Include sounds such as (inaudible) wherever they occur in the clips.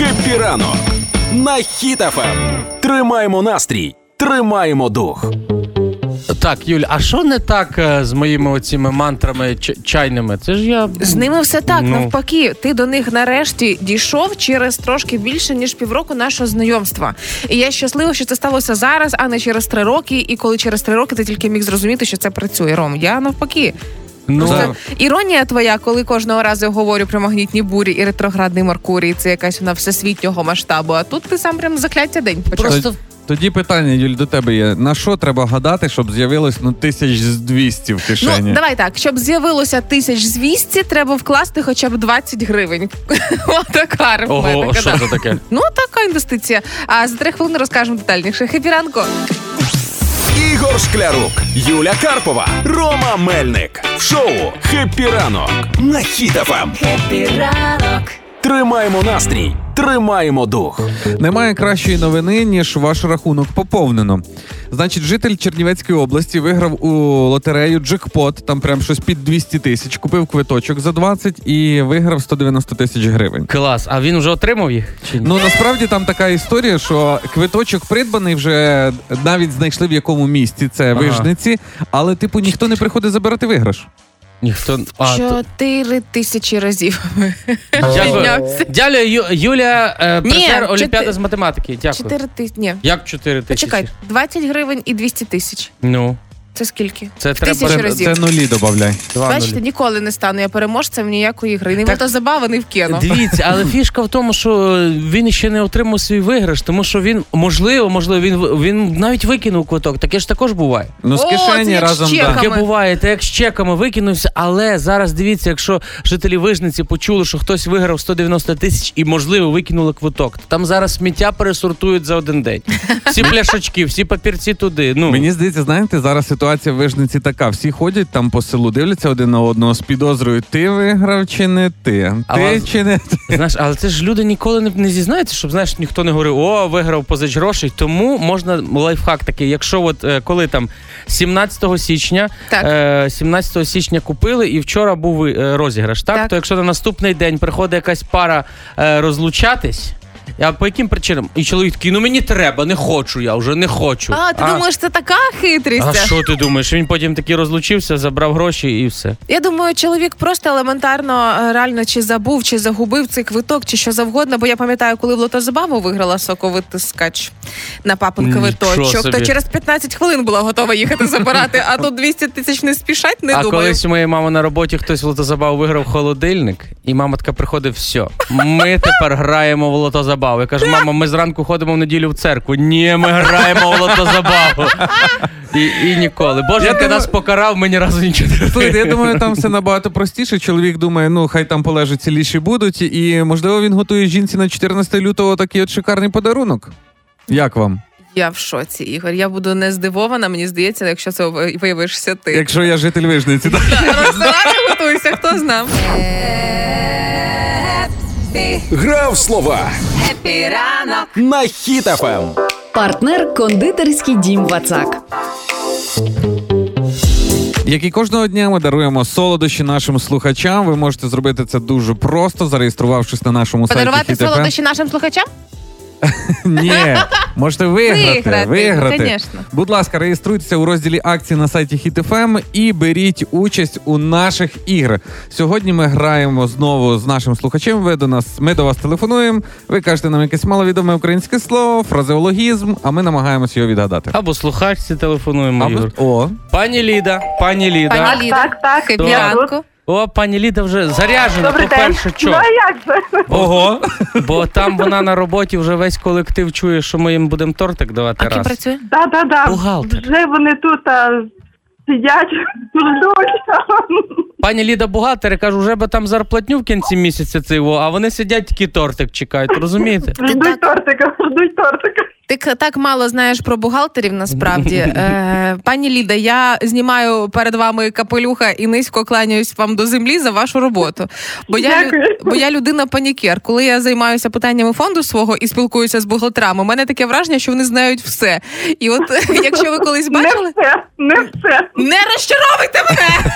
Happy ранок на Хіт FM. Тримаємо настрій, тримаємо дух. Так, Юль, а що не так е, з моїми оціми мантрами чайними? Це ж я. З ними все так, Ну. навпаки. Ти до них нарешті дійшов через трошки більше ніж півроку нашого знайомства. І я щаслива, що це сталося зараз, а не через три роки. І коли через три роки ти тільки міг зрозуміти, що це працює. Ром, я навпаки. Ну, Просто іронія твоя, коли кожного разу я говорю про магнітні бурі і ретроградний Меркурій, це якась вона всесвітнього масштабу. А тут ти сам прям закляття день почав. просто Тоді питання, Юль, до тебе є: на що треба гадати, щоб з'явилось ну тисяч з 200 в кишені? Ну, давай так, щоб з'явилося тисяч з 200, треба вкласти хоча б 20 гривень. (laughs) Отака ого, що це таке? Ну, така інвестиція. А за три хвилини розкажемо детальніше. Happy ранку. Ігор Шклярук, Юля Карпова, Рома Мельник. В шоу Happy ранок на Хіт FM. Тримаємо настрій, тримаємо дух. Немає кращої новини, ніж ваш рахунок поповнено. Значить, житель Чернівецької області виграв у лотерею джекпот, там прям щось під 200 тисяч, купив квиточок за 20 і виграв 190 тисяч гривень. Клас. А він вже отримав їх? Чи ні? Ну насправді там така історія, що квиточок придбаний вже навіть знайшли в якому місці це Ага. вижниці, але типу ніхто не приходить забирати виграш. Ніхто. А, то... Чотири тисячі разів. Піднявся. Дякую, Ю... Юля, е, Ні, призер чотири- Олімпіади з математики. Дякую. Чотири тисячі. Ні. Як 4 тисячі? Почекай, 20 гривень і 200 тисяч. Ну, Це скільки? це В треба Це, разів. це нулі додай. Бачите, нулі. ніколи не стану я переможцем ніякої гри. Не Так- то забава, не в кіно. Дивіться, але фішка в тому, що він ще не отримав свій виграш, тому що він можливо, можливо, він він навіть викинув квиток. Таке ж також буває. Ну з кишені як разом да. Таке буває, та як з чеками викинувся, але зараз дивіться, якщо жителі Вижниці почули, що хтось виграв 190 тисяч і, можливо, викинули квиток, то там зараз сміття пересортують за один день. Всі (laughs) пляшечки, всі папірці туди. Ну Мені здається, знаєте, зараз ситуація в вижниці така. Всі ходять там по селу, дивляться один на одного з підозрою, ти виграв чи не ти? А ти вас- чи не ти? Знаєш, але це ж люди ніколи не, не зізнаються, щоб знаєш, ніхто не говорив, о, виграв позич грошей. Тому можна лайфхак такий. Якщо от е, коли там 17 січня, Так. е, 17 січня купили, і вчора був е, розіграш, так? Так. То якщо на наступний день приходить якась пара е, розлучатись. А по яким причинам? І чоловік такий, ну мені треба, не хочу я вже не хочу. А, ти думаєш, це така хитрість? а що ти думаєш? Він потім таки розлучився, забрав гроші і все. Я думаю, чоловік просто елементарно е, реально чи забув, чи загубив цей квиток, чи що завгодно. Бо я пам'ятаю, коли в лотозабаву виграла соковитискач на папин квиточок, то через 15 хвилин була готова їхати забирати, а тут 200 тисяч не спішать, не а думаю. колись у моєї мами на роботі хтось в лотозабаву виграв холодильник, і мама така приходить, все, ми тепер граємо в лотозабаву. Я кажу, мама, ми зранку ходимо в неділю в церкву. Ні, ми граємо в лотозабаву. І, і ніколи. Боженька думаю- нас покарав, ми ні разу нічого не Слухайте, я думаю, там все набагато простіше. Чоловік думає, ну хай там полежать ціліші будуть, і можливо він готує жінці на 14 лютого такий от шикарний подарунок. Як вам? Я в шоці, Ігор. Я буду не здивована, мені здається, якщо це виявишся ти. Якщо я житель Вижниці, так? Ресторани готуйся, хто знав. Гра Гра в слова на Хіт FM. Партнер кондитерський дім Вацак. Як і кожного дня ми даруємо солодощі нашим слухачам. Ви можете зробити це дуже просто, зареєструвавшись на нашому Подарувати сайті. Подарувати солодощі нашим слухачам? (laughs) Ні, можете виграти. Виграти, виграти. ну. Будь ласка, реєструйтеся у розділі акції на сайті Хіт FM і беріть участь у наших іграх. Сьогодні ми граємо знову з нашим слухачем. Ви до нас, ми до вас телефонуємо. Ви кажете нам якесь маловідоме українське слово, фразеологізм, а ми намагаємося його відгадати. Або слухачці телефонуємо. Або- Ігор. О, Пані Ліда, пані Ліда. Пані Ліда, Так, так. happy Так. ранку. О, пані Ліда вже заряджена, Добрий по-перше, Ну, а як же? ого. Бо там вона на роботі вже весь колектив чує, що ми їм будемо тортик давати А ким раз. працює? Да, да, да. Бухгалтер. Вже вони тут а, сидять, ждуть. Пані Ліда бухгалтер, я кажу, вже би там зарплатню в кінці місяця цього, а вони сидять тільки тортик чекають, розумієте? Ждуть тортика, ждуть тортика. Ти к- так мало знаєш про бухгалтерів насправді. (laughs) Е, пані Ліда, я знімаю перед вами капелюха і низько кланяюсь вам до землі за вашу роботу. Бо я, Дякую. бо я людина панікер. Коли я займаюся питаннями фонду свого і спілкуюся з бухгалтерами, у мене таке враження, що вони знають все. І от (laughs) (laughs) якщо ви колись бачили. Не все, не все. Не розчаровуйте мене!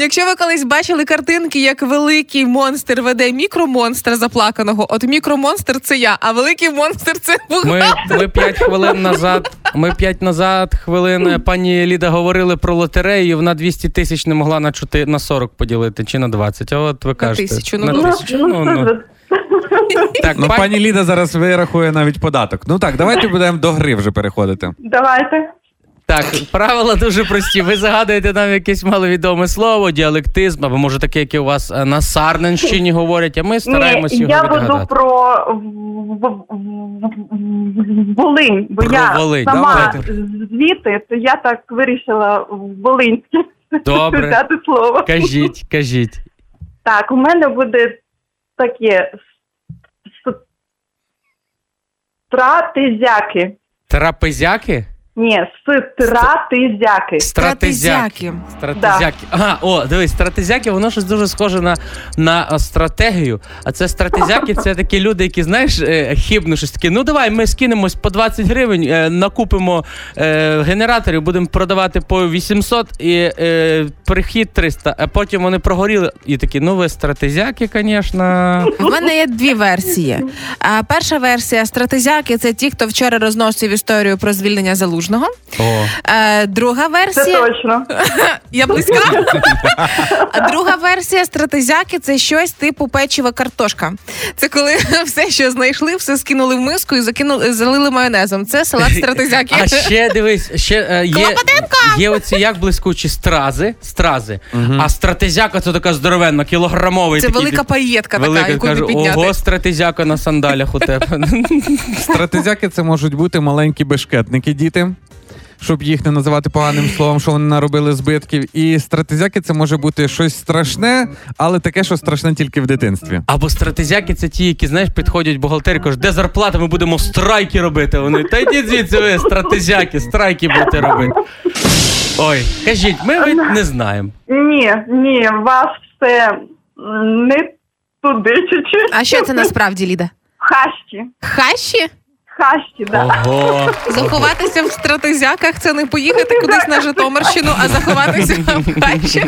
Якщо ви колись бачили картинки, як великий монстр веде мікромонстра заплаканого, от мікромонстр це я, а великий монстр це Ми, п'ять ми 5 хвилин назад. Ми 5 назад хвилин е, пані Ліда говорили про лотерею. і Вона 200 тисяч не могла на 4, на 40 поділити чи на 20. А от ви кажете тисячу, ну, на ну, тисячу. Ну, Ну, що ну. ж, Так, Ну, пані- пані Ліда зараз вирахує навіть податок. Ну так, давайте будемо до гри вже переходити. Давайте. Так, правила дуже прості. Ви загадуєте нам якесь маловідоме слово, діалектизм, або може таке, яке у вас е, на Сарненщині говорять, а ми стараємося Ні, його я буду відгадати. про в- в- в- Волинь, бо Про я Волинь, сама давайте. звідти, то я так вирішила Волинське Добре. взяти слово. Кажіть, кажіть. Так, у мене буде таке с- стратезяки. Трапезяки? Ні, стратезяки. Стратезяки. Стратезяки. Ага, о, дивись, стратезяки, воно щось дуже схоже на, на е, стратегію. А це стратезяки, це такі люди, які, знаєш, е, хибно щось таке. Ну давай, ми скинемось по 20 гривень, е, накупимо е, генераторів, будемо продавати по 800 і е, прихід 300, а потім вони прогоріли. І такі, ну ви стратезяки, звісно. В мене є дві версії. А, перша версія стратезяки це ті, хто вчора розносив історію про звільнення залужного. О. Е, друга Це точно. (laughs) я близька. А друга версія стратезяки це щось типу печива картошка. Це коли (laughs) все, що знайшли, все скинули в миску і закинули, залили майонезом. Це салат (laughs) стратезяки. А ще дивись, ще е, є, Клопотенко! є оці як блискучі стрази, стрази. А стратезяка це така здоровенна, кілограмовий. Це такий велика бі- паєтка така, яку не кажу, підняти. ого, стратезяка на сандалях у тебе. Стратезяки це можуть бути маленькі бешкетники, діти. Щоб їх не називати поганим словом, що вони наробили збитків. І стратезяки це може бути щось страшне, але таке, що страшне тільки в дитинстві. Або стратезяки це ті, які, знаєш, підходять бухгалтері, кажуть, де зарплата, ми будемо страйки робити. Вони, та йдіть звідси ви, стратезяки, страйки будете робити. Ой, кажіть, ми ви не знаємо. Ні, ні, вас все не туди чуть-чуть. А що це насправді, Ліда? Хащі. Хащі? Хащі, да. Ого. Заховатися в стратезяках це не поїхати кудись на Житомирщину, а заховатися (laughs) в хащі.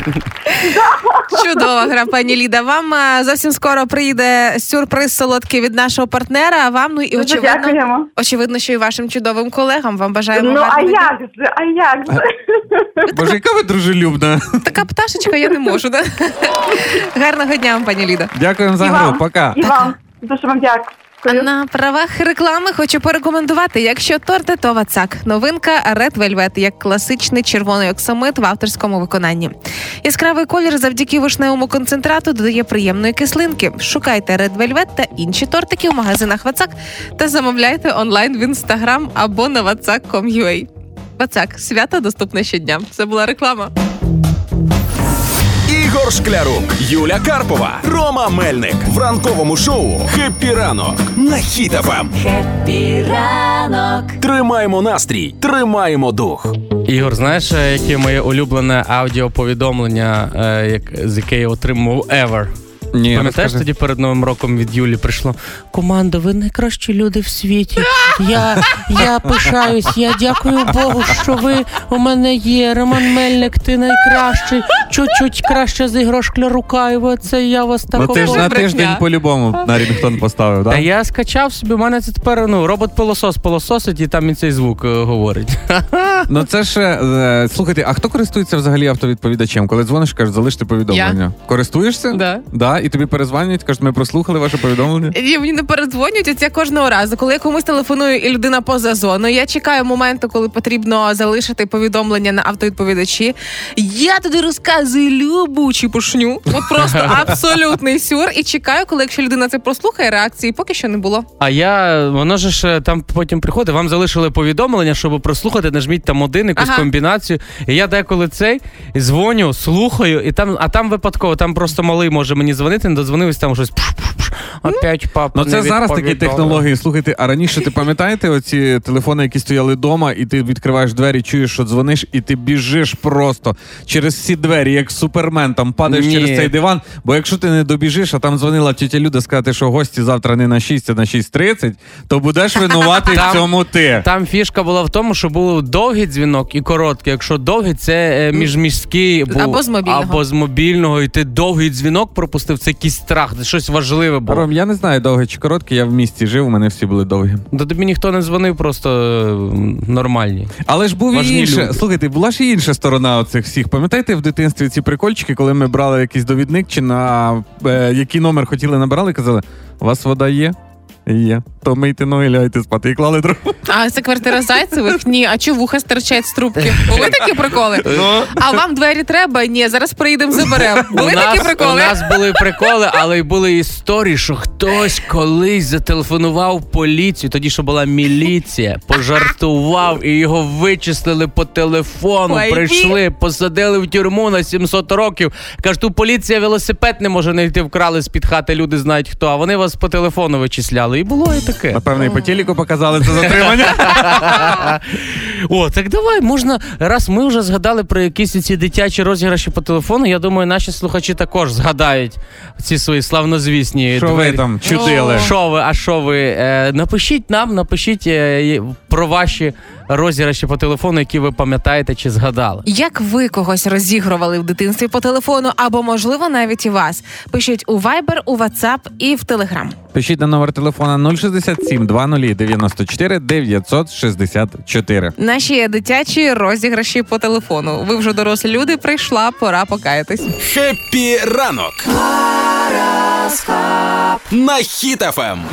Чудова гра, пані Ліда. Вам е, зовсім скоро прийде сюрприз солодкий від нашого партнера. А вам ну і Дуже очевидно, дякуємо. очевидно, що і вашим чудовим колегам. Вам бажаємо Ну а гарного дня. як же, а як же? Боже, яка ви дружелюбна. Така пташечка, я не можу. Да? (laughs) Гарного дня вам, пані Ліда. Дякуємо за І гру. Пока. І вам. Дуже вам дякую. На правах реклами хочу порекомендувати, якщо торти, то вацак. Новинка Red Velvet, як класичний червоний оксамит в авторському виконанні. Яскравий колір завдяки вишневому концентрату додає приємної кислинки. Шукайте Red Velvet та інші тортики в магазинах Вацак та замовляйте онлайн в інстаграм або на vatsak.com.ua. Вацак свято доступне щодня. Це була реклама. Ігор Шклярук, Юля Карпова, Рома Мельник в ранковому шоу «Happy ранок» на FM. «Happy ранок». Тримаємо настрій, тримаємо дух. Ігор, знаєш, е, яке моє улюблене аудіоповідомлення, е, як, з яке я отримав ever? Ні, Пам'ятаєш, розкажи. тоді перед Новим роком від Юлі прийшло команда, ви найкращі люди в світі. Я, я пишаюсь, я дякую Богу, що ви у мене є. Роман Мельник, ти найкращий. Чуть-чуть краще з Ігор Шклярука, це я вас так Ну ти ж на тиждень по-любому на Рінгтон поставив, Та я скачав собі, у мене це тепер ну, робот-пилосос пилососить, і там і цей звук е, говорить. (laughs) Ну це ж е, слухайте, а хто користується взагалі автовідповідачем? Коли дзвониш, кажеш, залиште повідомлення. Користуєшся? Да. Да? І тобі перезванюють, кажуть, ми прослухали ваше повідомлення. І мені не передзвонюють оце кожного разу. Коли я комусь телефоную і людина поза зоною, я чекаю моменту, коли потрібно залишити повідомлення на автовідповідачі. Я туди розказую любу чіпушню. От просто (laughs) абсолютний сюр. І чекаю, коли якщо людина це прослухає, реакції поки що не було. А я, воно ж там потім приходить, вам залишили повідомлення, щоб прослухати, нажміть там один, якусь Ага. комбінацію. І я деколи цей дзвоню, слухаю, і там, а там випадково, там просто малий може мені дзвонити. Дзвонити, не додзвонились там щось. пш-пш-пш, Опять папа. Ну це не зараз такі технології. Слухайте, а раніше ти пам'ятаєте оці телефони, які стояли вдома, і ти відкриваєш двері, чуєш, що дзвониш, і ти біжиш просто через всі двері, як супермен, там падаєш Ні. через цей диван. Бо якщо ти не добіжиш, а там дзвонила тітя Люда сказати, що гості завтра не на 6, а на 6.30, то будеш винуватий в цьому ти. Там фішка була в тому, що був довгий дзвінок і короткий. Якщо довгий, це е, міжміський був, Або з мобільного. Або з мобільного, і ти довгий дзвінок пропустив, це якийсь страх, це щось важливе було. Ром, я не знаю, довгий чи короткий, я в місті жив, у мене всі були довгі. До тобі ніхто не дзвонив, просто нормальні. Але ж був Важні і інше. люди. Слухайте, була ж і інша сторона оцих всіх. Пам'ятаєте в дитинстві ці прикольчики, коли ми брали якийсь довідник чи на е, який номер хотіли набирали, казали: у вас вода є? Є. То мийте ноги, лягайте спати. І клали трубу. А це квартира Зайцевих? Ні. А чого вуха стирчать з трубки? Були такі приколи? Ну. А вам двері треба? Ні, зараз приїдемо, заберемо. Були у, такі приколи? у нас були приколи, але й були історії, що хтось колись зателефонував поліцію, тоді що була міліція, пожартував і його вичислили по телефону. Ой, прийшли, посадили в тюрму на 700 років. Кажуть, тут поліція велосипед не може знайти, вкрали з-під хати, люди знають хто. А вони вас по телефону вичисляли. І було і таке. Напевно, і по телеку показали це затримання. (laughs) О, так давай, можна. Раз ми вже згадали про якісь ці дитячі розіграші по телефону. Я думаю, наші слухачі також згадають ці свої славнозвісні Що ви там чудили? Що ви, а що ви? Е, напишіть нам, напишіть е, про ваші розіграші по телефону, які ви пам'ятаєте чи згадали. Як ви когось розігрували в дитинстві по телефону, або можливо навіть і вас? Пишіть у Viber, у WhatsApp і в Telegram. Пишіть на номер телефона 067 20 94 964. Наші дитячі розіграші по телефону. Ви вже дорослі люди. Прийшла пора покаятись. Happy ранок! На FM. Хіт FM.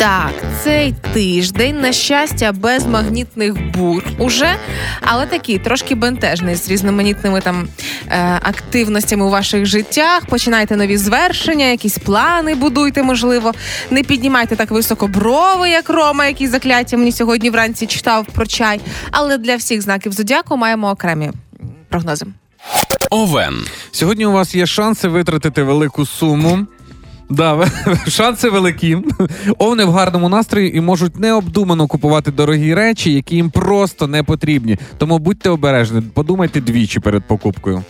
Так, цей тиждень, на щастя, без магнітних бур уже, але такий трошки бентежний з різноманітними там е, активностями у ваших життях. Починайте нові звершення, якісь плани будуйте, можливо. Не піднімайте так високо брови, як Рома, який закляття мені сьогодні вранці читав про чай. Але для всіх знаків зодіаку маємо окремі прогнози. Овен. Сьогодні у вас є шанси витратити велику суму. Да, (laughs) шанси великі. Овни в гарному настрої і можуть необдумано купувати дорогі речі, які їм просто не потрібні. Тому будьте обережні, подумайте двічі перед покупкою.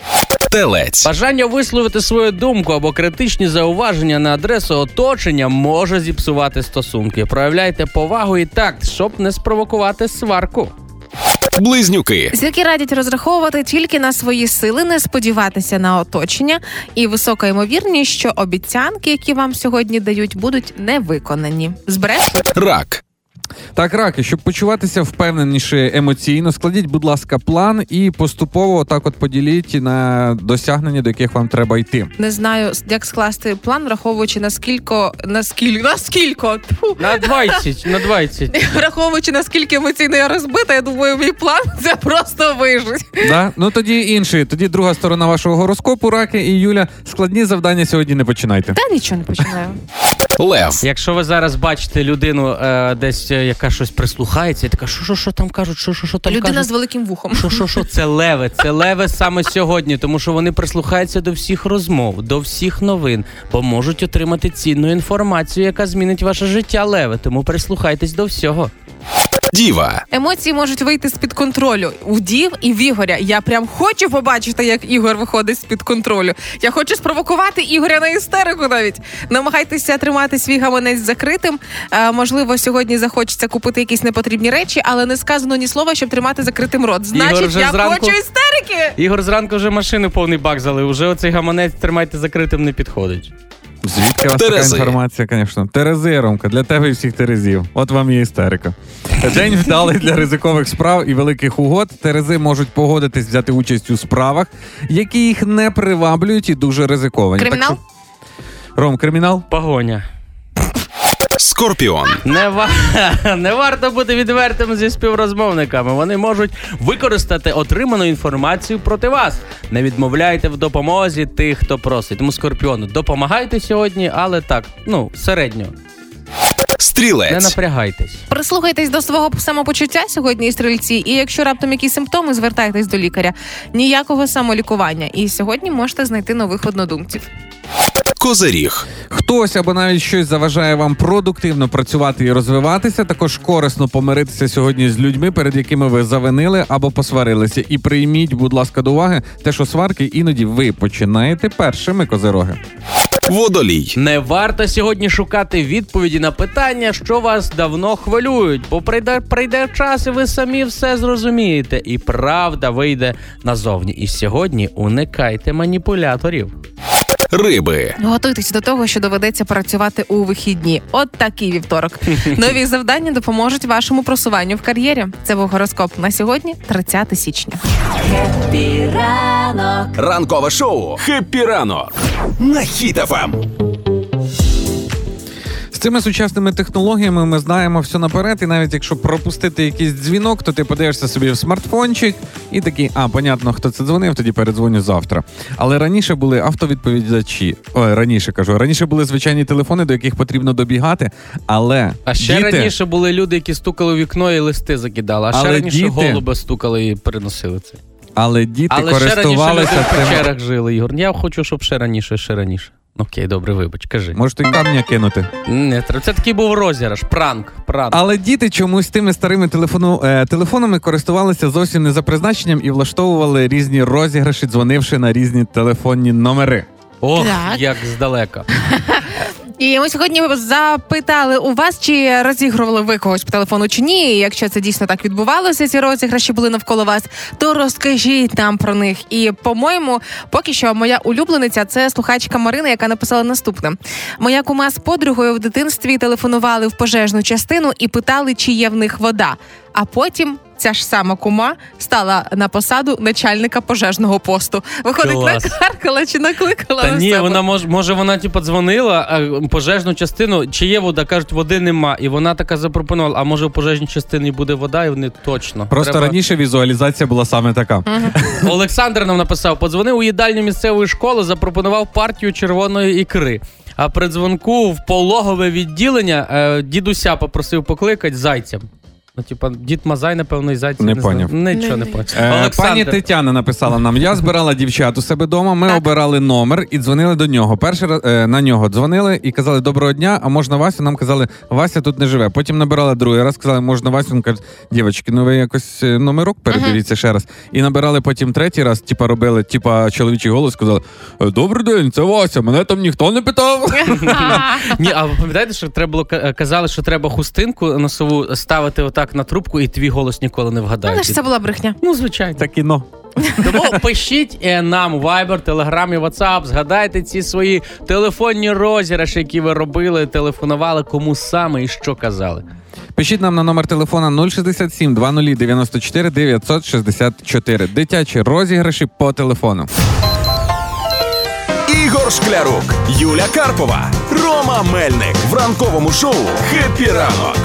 Телець. Бажання висловити свою думку або критичні зауваження на адресу оточення може зіпсувати стосунки. Проявляйте повагу і такт, щоб не спровокувати сварку. Близнюки. Зірки радять розраховувати тільки на свої сили, не сподіватися на оточення, і висока ймовірність, що обіцянки, які вам сьогодні дають, будуть не виконані. Збрешуть. Рак. Так, раки, щоб почуватися впевненіше емоційно, складіть, будь ласка, план і поступово так от поділіть на досягнення, до яких вам треба йти. Не знаю, як скласти план, враховуючи наскільки наскільки наскільки тьфу, На 20, на 20. (laughs) враховуючи наскільки емоційно я розбита. Я думаю, мій план (laughs) це просто вижить. Да? Ну тоді інший. Тоді друга сторона вашого гороскопу, раки і Юля. Складні завдання сьогодні не починайте. Та нічого не починаю. Лев. Якщо ви зараз бачите людину е, десь, е, яка щось прислухається, і така, що, що, що там кажуть, що, що, що там Людина кажуть? з великим вухом. Що, що, що, це леви, це леви саме сьогодні, тому що вони прислухаються до всіх розмов, до всіх новин, бо можуть отримати цінну інформацію, яка змінить ваше життя, леви. Тому прислухайтесь до всього. Діва. Емоції можуть вийти з під контролю у дів і в Ігоря. Я прям хочу побачити, як Ігор виходить з під контролю. Я хочу спровокувати Ігоря на істерику. Навіть намагайтеся тримати свій гаманець закритим. Е, можливо, сьогодні захочеться купити якісь непотрібні речі, але не сказано ні слова, щоб тримати закритим рот. Значить, вже я зранку- хочу істерики. Ігор зранку вже машину повний бак залив. Уже оцей гаманець тримайте закритим не підходить. Звідки у вас Терези. така інформація, звісно? Терези, Ромка, для тебе і всіх терезів. От вам і істерика. День вдалий для ризикових справ і великих угод. Терези можуть погодитись взяти участь у справах, які їх не приваблюють і дуже ризиковані. Кримінал? Так що... Ром, кримінал? Погоня. Скорпіон. Не, ва... (laughs) не варто бути відвертим зі співрозмовниками. Вони можуть використати отриману інформацію проти вас. Не відмовляйте в допомозі тих, хто просить. Тому скорпіону, допомагайте сьогодні, але так, ну, середньо. Не напрягайтесь. Прислухайтесь до свого самопочуття сьогодні, стрільці, і якщо раптом якісь симптоми, звертайтесь до лікаря. Ніякого самолікування. І сьогодні можете знайти нових однодумців. Козиріг. Хтось або навіть щось заважає вам продуктивно працювати і розвиватися. Також корисно помиритися сьогодні з людьми, перед якими ви завинили або посварилися. І прийміть, будь ласка, до уваги те, що сварки іноді ви починаєте першими козироги. Водолій. Не варто сьогодні шукати відповіді на питання, що вас давно хвилюють, бо прийде прийде час, і ви самі все зрозумієте, і правда вийде назовні. І сьогодні уникайте маніпуляторів. Риби. Готуйтесь до того, що доведеться працювати у вихідні. От такий вівторок. (laughs) Нові завдання допоможуть вашому просуванню в кар'єрі. Це був гороскоп на сьогодні, 30 січня. Ранкове шоу. Happy ранок. На Хіт FM. Цими сучасними технологіями ми знаємо все наперед, і навіть якщо пропустити якийсь дзвінок, то ти подивишся собі в смартфончик і такий, а понятно, хто це дзвонив, тоді передзвоню завтра. Але раніше були автовідповідачі. Ой, раніше кажу, раніше були звичайні телефони, до яких потрібно добігати. Але А ще діти, раніше були люди, які стукали у вікно і листи закидали. А ще Але раніше діти- голуби стукали і переносили це. але діти Але ще раніше люди користувалися в печерах жили, Ігор. Я хочу, щоб ще раніше, ще раніше. Окей, добре, вибач, кажи. Можете камня кинути. Не, це такий був розіграш, пранк. пранк. Але діти чомусь тими старими телефону, е, телефонами користувалися зовсім не за призначенням і влаштовували різні розіграші, дзвонивши на різні телефонні номери. Ох, Так. як здалека. І ми сьогодні запитали у вас, чи розігрували ви когось по телефону чи ні. І Якщо це дійсно так відбувалося, ці розіграші були навколо вас, то розкажіть нам про них. І по-моєму, поки що моя улюблениця це слухачка Марина, яка написала наступне: моя кума з подругою в дитинстві телефонували в пожежну частину і питали, чи є в них вода. А потім. Ця ж сама кума стала на посаду начальника пожежного посту. Виходить, Клас. накаркала чи накликала Та на ні, себе? вона може, може, вона типу дзвонила а, пожежну частину, чи є вода, кажуть, води нема. І вона така запропонувала, а може в пожежній частині буде вода, і вони точно. Просто Треба- раніше візуалізація була саме така. Олександр нам написав: подзвонив у їдальню місцевої школи, запропонував партію червоної ікри. А при дзвонку в пологове відділення е, дідуся попросив покликати зайцям. Ну, типа, дід Мазай, напевно, і зайця. Не знаю. поняв. Нічого не Не. поняв. Е, пані Тетяна написала нам: я збирала дівчат у себе вдома. Ми Так. обирали номер і дзвонили до нього. Перший раз е, на нього дзвонили і казали доброго дня. А можна Васю? Нам казали, Вася тут не живе. Потім набирали другий раз, сказали, можна Васю. Він каже, дівчатки, ну ви якось е, номерок передивіться ще раз. І набирали потім третій раз, типа робили, типа чоловічий голос, сказали: «Е, Добрий день, це Вася. Мене там ніхто не питав. Ні, а ви пам'ятаєте, що треба було ка- казали, що треба хустинку носову ставити отак на трубку, і твій голос ніколи не вгадає. Але ж це була брехня. Ну, звичайно. Та кіно. Тому пишіть е, нам Viber, Telegram і WhatsApp, згадайте ці свої телефонні розіграші, які ви робили, телефонували, кому саме і що казали. Пишіть нам на номер телефона 067 20 94 964. Дитячі розіграші по телефону. Ігор Шклярук, Юля Карпова, Рома Мельник в ранковому шоу Happy ранок.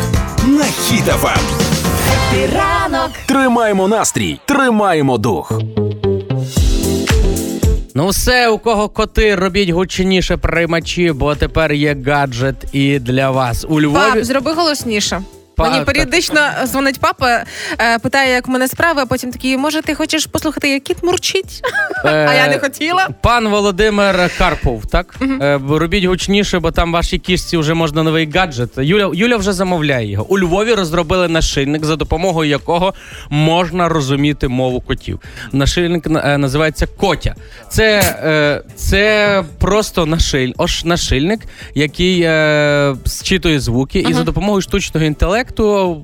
На Ем. Ранок. Тримаємо настрій, тримаємо дух. Ну, все, у кого коти, робіть гучніше приймачі, бо тепер є гаджет і для вас. У Львові. Пап, зроби голосніше. Мені періодично дзвонить папа, е, питає, як в мене справи, а потім такий, може, ти хочеш послухати, як кіт мурчить? Е, (laughs) А я не хотіла. Пан Володимир Карпов, так? Е, робіть гучніше, бо там вашій кішці вже можна новий гаджет. Юля, Юля вже замовляє його. У Львові розробили нашильник, за допомогою якого можна розуміти мову котів. Нашильник е, називається Котя. Це, е, це просто нашиль, ош, нашильник, який е, зчитує звуки, і за допомогою штучного інтелекту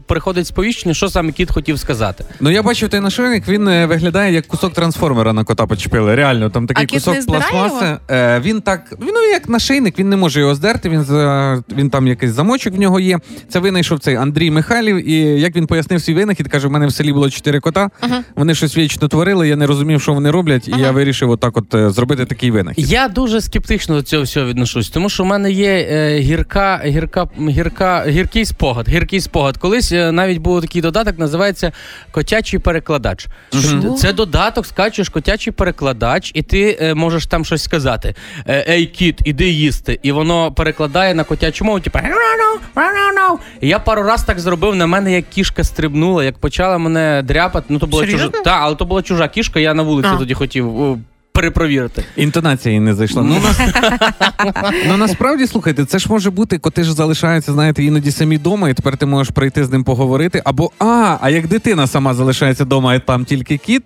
приходить сповіщення, що саме кіт хотів сказати. Ну я бачив той нашийник, він е, виглядає як кусок трансформера на кота почепили. Реально, там такий А кіт кусок не здирає пластмаси. Е, він так, він ну, як нашийник, він не може його здерти. Він за він там якийсь замочок в нього є. Це винайшов цей Андрій Михайлів. І як він пояснив свій винахід, каже: в мене в селі було чотири кота. Вони щось вічно творили. Я не розумів, що вони роблять, і я вирішив отак, от е, зробити такий винахід. Я дуже скептично до цього всього відношусь, тому що в мене є е, гірка, гірка, гірка, гіркий спогад. Гіркий спогад. Колись е, навіть був такий додаток, називається котячий перекладач. Що? Це додаток, скачуєш котячий перекладач, і ти е, можеш там щось сказати. Е, Ей, кіт, іди їсти. І воно перекладає на котячу мову, типу. І я пару раз так зробив. На мене як кішка стрибнула, як почала мене дряпати. Ну то була чужа. Та, але то була чужа кішка. Я на вулиці А. тоді хотів. Перепровірити. Інтонація їй не зайшла. Ну, нас... (laughs) ну насправді слухайте, це ж може бути, коти ж залишаються, знаєте, іноді самі вдома, і тепер ти можеш прийти з ним поговорити. Або а, а як дитина сама залишається вдома, і там тільки кіт.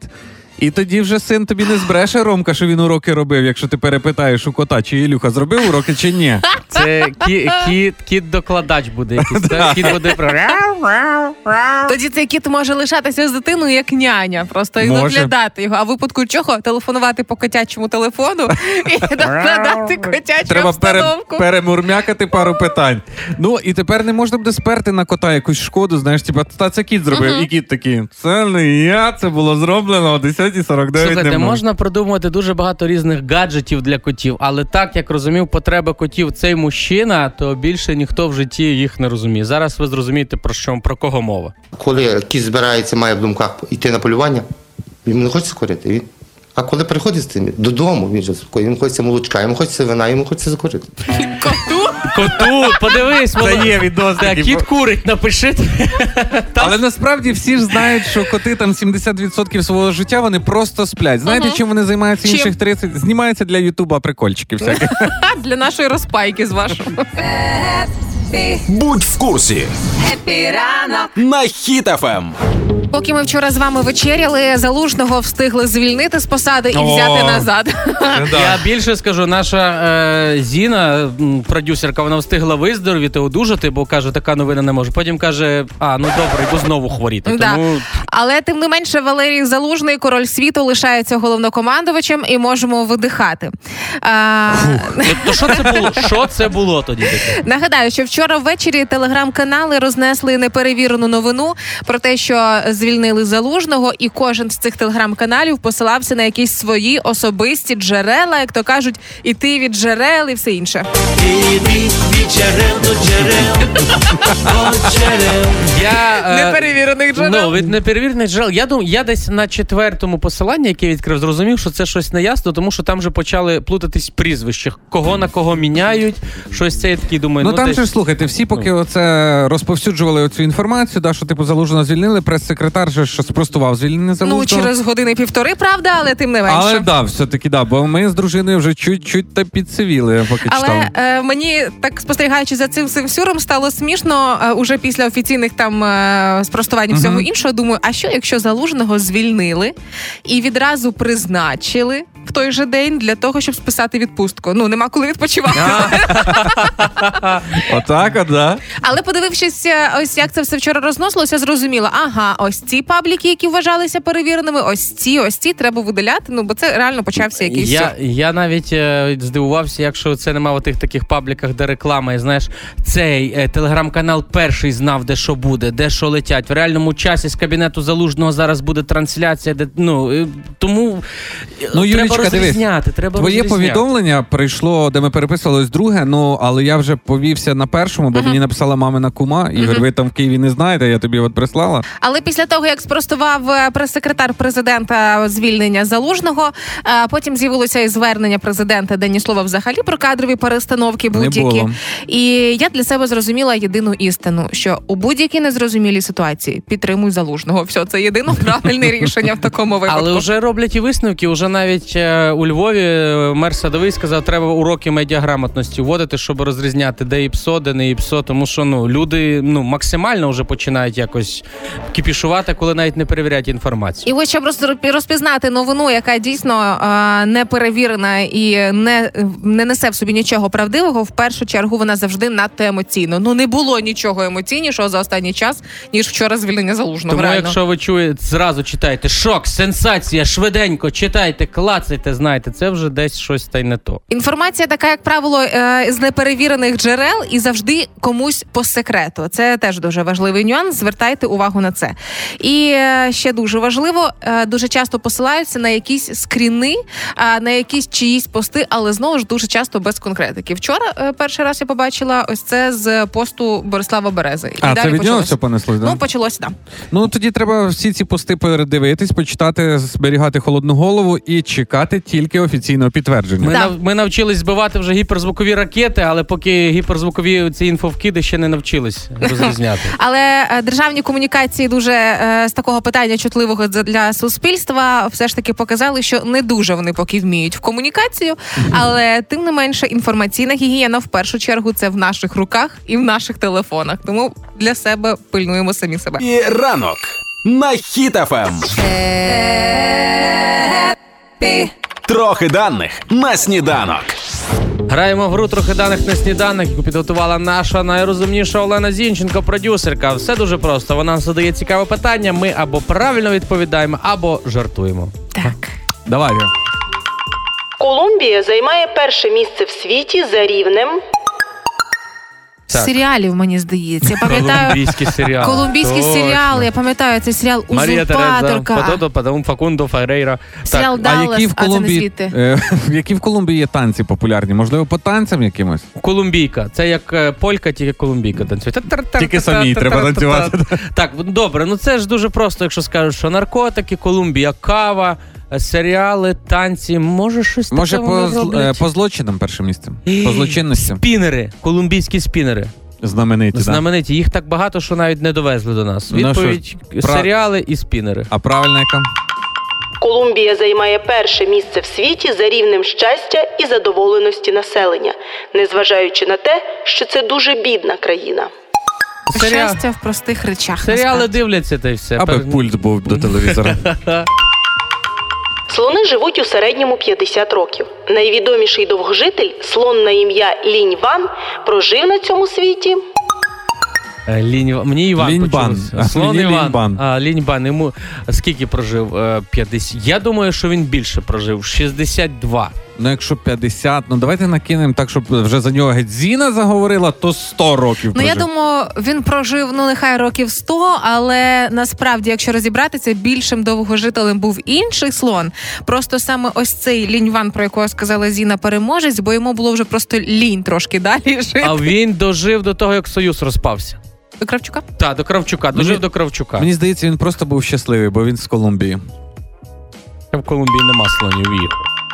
І тоді вже син тобі не збреше Ромка, що він уроки робив, якщо ти перепитаєш у кота, чи Ілюха зробив уроки, чи ні. Це кі, кіт, кіт докладач буде якийсь. (laughs) Це кіт буде про Тоді цей кіт може лишатися з дитиною як няня, просто і Може. доглядати його. А в випадку чого телефонувати по котячому телефону і (laughs) докладати котячу Треба пере, обстановку. перемурмякати пару питань. Ну і тепер не можна буде сперти на кота якусь шкоду. Знаєш, типа, та це кіт зробив, і кіт такий. Це не я, це було зроблено о 10.49 Слухайте, не можна продумувати дуже багато різних гаджетів для котів, але так як розумів потреби котів цей мужчина, то більше ніхто в житті їх не розуміє. Зараз ви зрозумієте про що про кого мова. Коли кіт збирається, має в думках йти на полювання, йому не хочеться курити. Він... А коли приходить з тим додому, він же йому хочеться молочка, йому хочеться вина, йому хочеться закурити. Коту. Коту, подивись, Це молодець. є відос Так, такий. кіт курить, напиши. Але насправді всі ж знають, що коти там 70% свого життя вони просто сплять. Знаєте, чим вони займаються Чим? інших 30? Знімаються для Ютуба прикольчики всякі. (laughs) Для нашої розпайки з вашого. (laughs) Будь в курсі. На Ем. Хіт FM. Поки ми вчора з вами вечеряли, залужного встигли звільнити з посади і О. взяти назад. Я більше скажу, наша е, Зіна, продюсерка, вона встигла виздоровіти, одужати, бо каже, така новина не може. Потім каже: а ну добре, йду знову хворіти. Да. Тому Але тим не менше, Валерій Залужний, король світу, лишається головнокомандувачем і можемо видихати. А, Ну, то що це було? Що це було тоді? Нагадаю, що вчора ввечері телеграм-канали рознесли неперевірену новину про те, що звільнили залужного, і кожен з цих телеграм-каналів посилався на якісь свої особисті джерела, як то кажуть, іти від джерел і все інше. Я, е, Неперевірених джерел. Ну, від неперевірених джерел. Я думаю, я десь на четвертому посиланні, яке відкрив, зрозумів, що це щось неясно, тому що там вже почали плутатись прізвища. Кого на кого міняють, щось це я такий думаю. Ну Ну, там десь... же ж слухайте, всі поки оце розповсюджували цю інформацію, да, що типу залужного звільнили, прес-секретар же що спростував звільнення залужного. Ну, через години півтори, правда, але тим не менше. Але да, все-таки да, бо ми з дружиною вже чуть-чуть та підсивіли, поки. Але е, мені так спостерігаючи за цим всім сюром, стало смішно е, уже після офіційних там е, спростувань всього іншого. Думаю, а що якщо залужного звільнили і відразу призначили в той же день для того, щоб списати відпустку? Ну нема коли відпочивати. (laughs) Отак, от, да. Але подивившись, е, ось як це все вчора розносилося, зрозуміло, ага, ось ці пабліки, які вважалися перевіреними, ось ці, ось ці треба видаляти. Ну бо це реально почався якийсь Я, я навіть е, здивувався, якщо це нема в тих таких пабліках, де реклама, і знаєш, цей е, телеграм-канал перший знав, де що буде, де що летять. В реальному часі з кабінету залужного зараз буде трансляція, де ну е, тому е, Ну, треба Дивись, розрізняти. Треба Твоє розрізняти. повідомлення прийшло, де ми переписувались друге. Ну але я вже повівся на першому, бо мені написала мамина кума. Ігор, ви там в Києві не знаєте, я тобі от прислала. Але після того, як спростував е, прес-секретар президента звільнення залужного, е, потім з'явилося і звернення президента, де ні слова взагалі про кадрові перестановки будь-які. було. І я для себе зрозуміла єдину істину, що у будь-якій незрозумілій ситуації підтримуй залужного. Все, це єдине правильне рішення в такому випадку. Але вже роблять і висновки. Уже навіть е, у Львові е, мер Садовий сказав, треба уроки медіаграмотності вводити, щоб розрізняти, де ІПСО, де не ІПСО. Тому що ну люди ну максимально вже починають якось кіпішувати, коли навіть не перевіряють інформацію. І ось щоб роз- розпізнати новину, яка дійсно не перевірена і не, не несе в собі нічого правдивого, в першу чергу вона завжди надто емоційно. Ну не було нічого емоційнішого за останній час, ніж вчора звільнення залужного. Тому, реально. якщо ви чуєте, зразу читайте шок, сенсація, швиденько читайте, клацайте, знаєте, це вже десь щось та й не то. Інформація така, як правило, е, з неперевірених джерел і завжди комусь по секрету. Це теж дуже важливий нюанс. Звертайте увагу на це. І е, ще дуже важливо, е, дуже часто посилаються на якісь скріни, а, на якісь чиїсь пости, але знову ж дуже часто без конкретики. Вчора перший раз я побачила ось це з посту Борислава Берези. І А далі це від нього все понеслось, да? Ну, почалося так. Ну тоді треба всі ці пости передивитись, почитати, зберігати холодну голову і чекати. Чекати тільки офіційного підтвердження. Ми, Да. нав, ми навчились збивати вже гіперзвукові ракети, але поки гіперзвукові ці інфовкиди ще не навчились розрізняти. (laughs) Але е, державні комунікації дуже е, з такого питання чутливого для- для суспільства все ж таки показали, що не дуже вони поки вміють в комунікацію. Але тим не менше, інформаційна гігієна в першу чергу це в наших руках і в наших телефонах. Тому для себе пильнуємо самі себе. І ранок на Ем. Хітафем. Трохи даних на сніданок. Граємо в гру трохи даних на сніданок, яку підготувала наша найрозумніша Олена Зінченко, продюсерка. Все дуже просто. Вона задає цікаве питання. Ми або правильно відповідаємо, або жартуємо. Так. Давай. Віра. Колумбія займає перше місце в світі за рівнем. Так. Серіалів, мені здається. Я пам'ятаю. Колумбійські серіали. Колумбійські Точно. серіали, я пам'ятаю цей серіал Марія Тереза, Узурпаторка. Потото, Факундо, Ферейра. Серіал А які в а Колумбії е, які в Колумбії є танці популярні? Можливо, по танцям якимось? Колумбійка. Це як е, полька, тільки колумбійка танцює. Тільки самій треба танцювати. Так, добре, ну це ж дуже просто, якщо скажуть, що наркотики, Колумбія, кава, серіали, танці. Може щось Може, таке по, вони зл- роблять? е, по злочинам першим місцем? По злочинності. Спінери, колумбійські спінери. Знамениті, да? Знамениті. Їх так багато, що навіть не довезли до нас. Ну, Відповідь що ж, пра- серіали і спінери. А правильна яка? Колумбія займає перше місце в світі за рівнем щастя і задоволеності населення, незважаючи на те, що це дуже бідна країна. Серіа- Щастя в простих речах. Серіали насправді. дивляться та й все. Аби пульт був до телевізора. (laughs) Слони живуть у середньому 50 років. Найвідоміший довгожитель, слон на ім'я Лінь Ван, прожив на цьому світі Е, Лінь... Мені Іван Ліньбан. Слон Мені Іван. Ліньбан. А, Ліньбан. Йому скільки прожив? Е, 50. Я думаю, що він більше прожив. 62. Ну, якщо 50, ну давайте накинемо так, щоб вже за нього геть Зіна заговорила, то 100 років Ну, я думаю, він прожив ну нехай років 100, але насправді, якщо розібратися, більшим довгожителем був інший слон. Просто саме ось цей ліньван, про якого сказала Зіна, переможець, бо йому було вже просто лінь трошки далі жити. А він дожив до того, як Союз розпався. До Кравчука? Так, до Кравчука. Дожив Мені- до Кравчука. Мені здається, він просто був щасливий, бо він з Колумбії. В Колумбії нема слонів. Їх.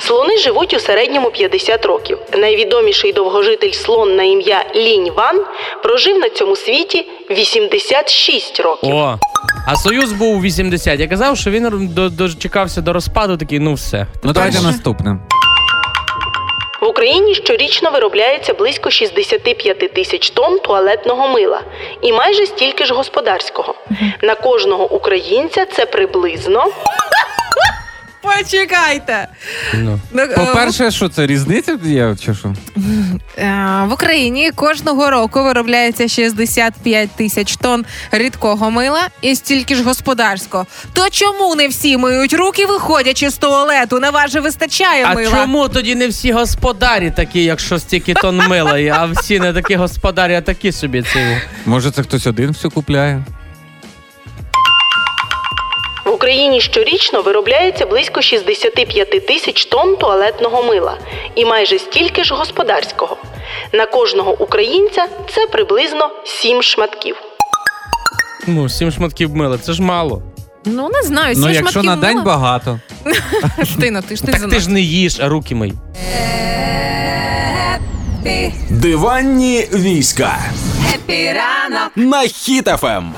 Слони живуть у середньому 50 років. Найвідоміший довгожитель слон на ім'я Лінь Ван прожив на цьому світі 86 років. О, а Союз був у 80. Я казав, що він до- дочекався до розпаду, такий, ну все. Ну, давайте наступне. В Україні щорічно виробляється близько 65 тисяч тонн туалетного мила і майже стільки ж господарського. На кожного українця це приблизно Почекайте. Ну. Ну, е, По-перше, що це різниця є, чи що? Е, В Україні кожного року виробляється 65 тисяч тонн рідкого мила і стільки ж господарського. То чому не всі миють руки, виходячи з туалету? На вас же вистачає А мила. чому тоді не всі господарі такі, якщо стільки тонн мила, є, а всі не такі господарі, а такі собі ці. Може, це хтось один все купляє? Україні щорічно виробляється близько 65 тисяч тонн туалетного мила і майже стільки ж господарського. На кожного українця це приблизно 7 шматків. Ну, сім шматків мила, це ж мало. Ну не знаю, сім Ну, якщо шматків на день мила. багато. (laughs) Стина, ти ж не Так ти ж не їш, а руки мий. Диванні війська. На Ем.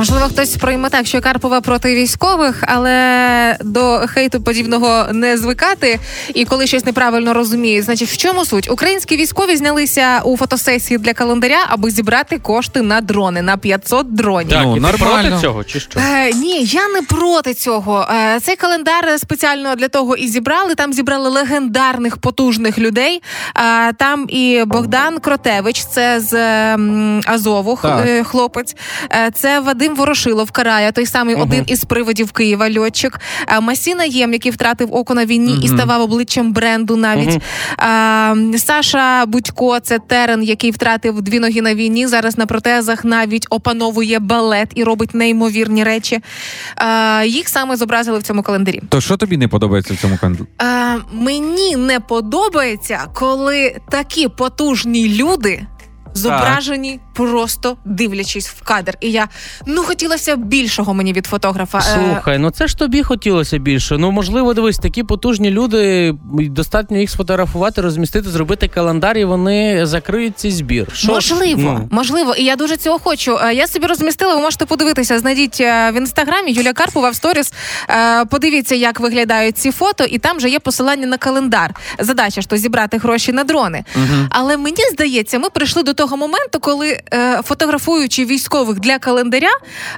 Можливо, хтось прийме так, що Карпова проти військових, але до хейту подібного не звикати. І коли щось неправильно розуміють, значить в чому суть? Українські військові знялися у фотосесії для календаря, аби зібрати кошти на дрони на 500 дронів. Так, Ну, і ти проти цього, чи що? Е, ні, я не проти цього. Е, цей календар спеціально для того і зібрали. Там зібрали легендарних потужних людей. Е, там і Богдан Кротевич, це з ем, Азову, Так. е, хлопець. Е, це Вадим Ворошилов, Карая, той самий один із приводів Києва. Льотчик. Е, Масіна Єм, який втратив око на війні і ставав обличчям бренду навіть. Е, Саша Будько, це терен, який втратив дві ноги на війні. Зараз на протезах навіть опановує балет і робить неймовірні речі. Е, їх саме зобразили в цьому календарі. То що тобі не подобається в цьому? Е, мені не подобається, коли такі потужні люди зображені просто дивлячись в кадр. І я ну хотілося більшого мені від фотографа. Е, Слухай, ну це ж тобі хотілося більше. Ну можливо, дивись, такі потужні люди. Достатньо їх сфотографувати, розмістити, зробити календар, і вони закриють цей збір. Що можливо, ну, можливо, і я дуже цього хочу. Е, Я собі розмістила. Ви можете подивитися. Знайдіть е, в інстаграмі Юлія Карпова в сторіс. Подивіться, як виглядають ці фото, і там же є посилання на календар. Задача ж то зібрати гроші на дрони. Але мені здається, ми прийшли до того моменту, коли фотографуючи військових для календаря,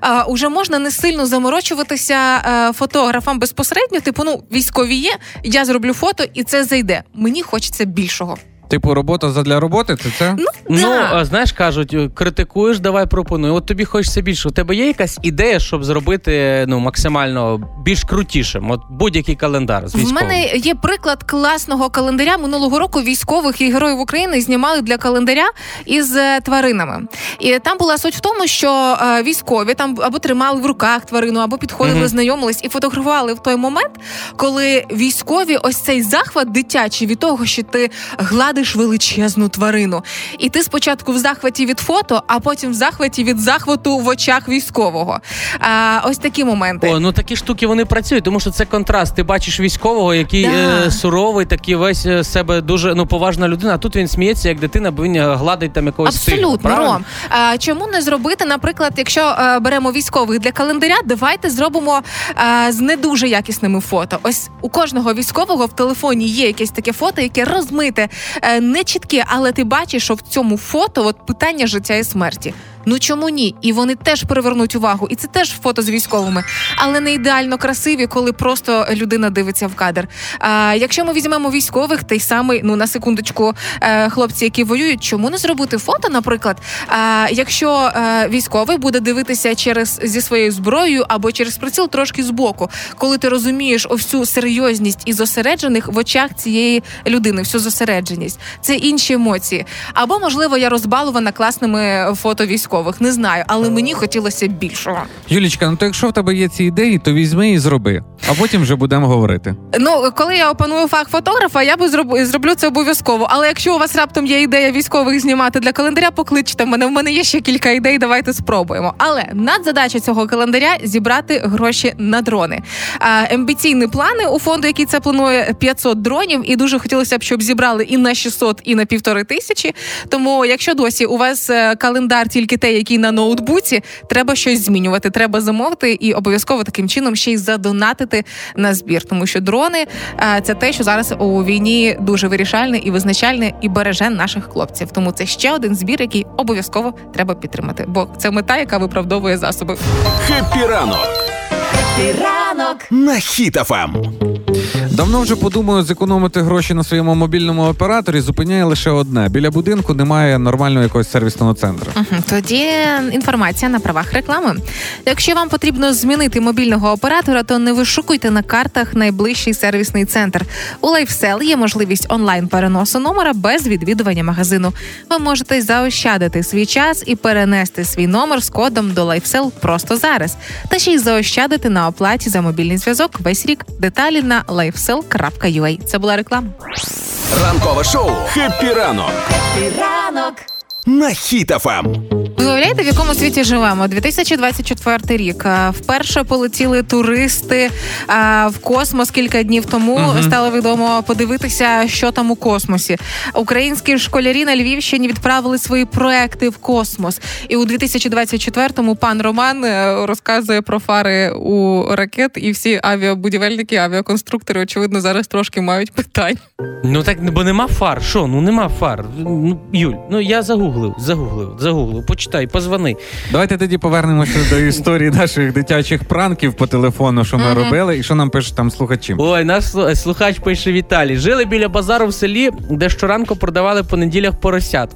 е, уже можна не сильно заморочуватися е, фотографам безпосередньо. Типу, ну військові є, я зроблю фото, і це зайде. Мені хочеться більшого. Типу, робота задля роботи, це це? Ну, Ну, да. знаєш, кажуть, е, критикуєш, давай пропонуй. От тобі хочеться більше. У тебе є якась ідея, щоб зробити ну максимально більш крутішим? От будь-який календар з В мене є приклад класного календаря минулого року. Військових і героїв України знімали для календаря із е, тваринами. І там була суть в тому, що е, військові там або тримали в руках тварину, або підходили, Мгм. знайомились і фотографували в той момент, коли військові ось цей захват дитячий від того, що ти гладиш величезну тварину. І ти спочатку в захваті від фото, а потім в захваті від захвату в очах військового. А, ось такі моменти. О, ну такі штуки вони працюють, тому що це контраст. Ти бачиш військового, який Да. е, суровий, такий весь е, себе дуже ну поважна людина. А тут він сміється, як дитина, бо він е, гладить там якогось Абсолютно, правильно? Ром. А, чому не зробити, наприклад, якщо е, беремо військових для календаря, давайте зробимо е, з не дуже якісними фото. Ось у кожного військового в телефоні є якесь таке фото, яке розмите, е, не чітке, але ти бачиш, що в цьому фото от питання життя і смерті. Ну чому ні? І вони теж привернуть увагу. І це теж фото з військовими, але не ідеально красиві, коли просто людина дивиться в кадр. А якщо ми візьмемо військових, той самий, ну на секундочку, е, хлопці, які воюють, чому не зробити фото, наприклад? А, якщо е, військовий буде дивитися через зі своєю зброєю або через приціл трошки збоку, коли ти розумієш цю серйозність і зосереджених в очах цієї людини, всю зосередженість, це інші емоції. Або можливо я розбалувана класними фото військових, не знаю, але мені хотілося більшого. Юлічка, ну то якщо в тебе є ці ідеї, то візьми і зроби, а потім вже будемо говорити. Ну, коли я опаную фах фотографа, я би зроб... зроблю це обов'язково. Але якщо у вас раптом є ідея військових знімати для календаря, покличте мене. В мене є ще кілька ідей. Давайте спробуємо. Але надзадача цього календаря зібрати гроші на дрони. А, амбіційні плани у фонду, який це планує 500 дронів, і дуже хотілося б, щоб зібрали і на 600, і на півтори тисячі. Тому, якщо досі у вас е, календар тільки те, який на ноутбуці, треба щось змінювати. Треба замовити і обов'язково таким чином ще й задонатити на збір, тому що дрони це те, що зараз у війні дуже вирішальне і визначальне, і береже наших хлопців. Тому це ще один збір, який обов'язково треба підтримати. Бо це мета, яка виправдовує засоби. Happy ранок Ранок. На Хіт FM. Давно вже подумаю зекономити гроші на своєму мобільному операторі. Зупиняє лише одне: біля будинку немає нормального якогось сервісного центру. Мгм. Тоді інформація на правах реклами. Якщо вам потрібно змінити мобільного оператора, то не вишукуйте на картах найближчий сервісний центр. У lifecell є можливість онлайн переносу номера без відвідування магазину. Ви можете заощадити свій час і перенести свій номер з кодом до lifecell просто зараз, та ще й заощадити на оплаті за мобільний зв'язок весь рік. Деталі на lifecell.ua. Це була реклама. Ранкове шоу Happy ранок Ранок. на Хіт-ФМ. Ви уявляєте, в якому світі живемо? 2024 рік. Вперше полетіли туристи в космос кілька днів тому. Стало відомо подивитися, що там у космосі. Українські школярі на Львівщині відправили свої проекти в космос. І у 2024-му пан Роман е, розказує про фари у ракет, і всі авіабудівельники, авіаконструктори, очевидно, зараз трошки мають питань. Ну так бо нема фар. Що? Ну нема фар. Ну Юль, ну я загуглив, загуглив, загуглив. Почитай, позвони. Давайте тоді повернемося до історії наших дитячих пранків по телефону, що ми робили, і що нам пишуть там слухачі. Ой, наш слухач пише Віталій. Жили біля базару в селі, де щоранку продавали по неділях поросят.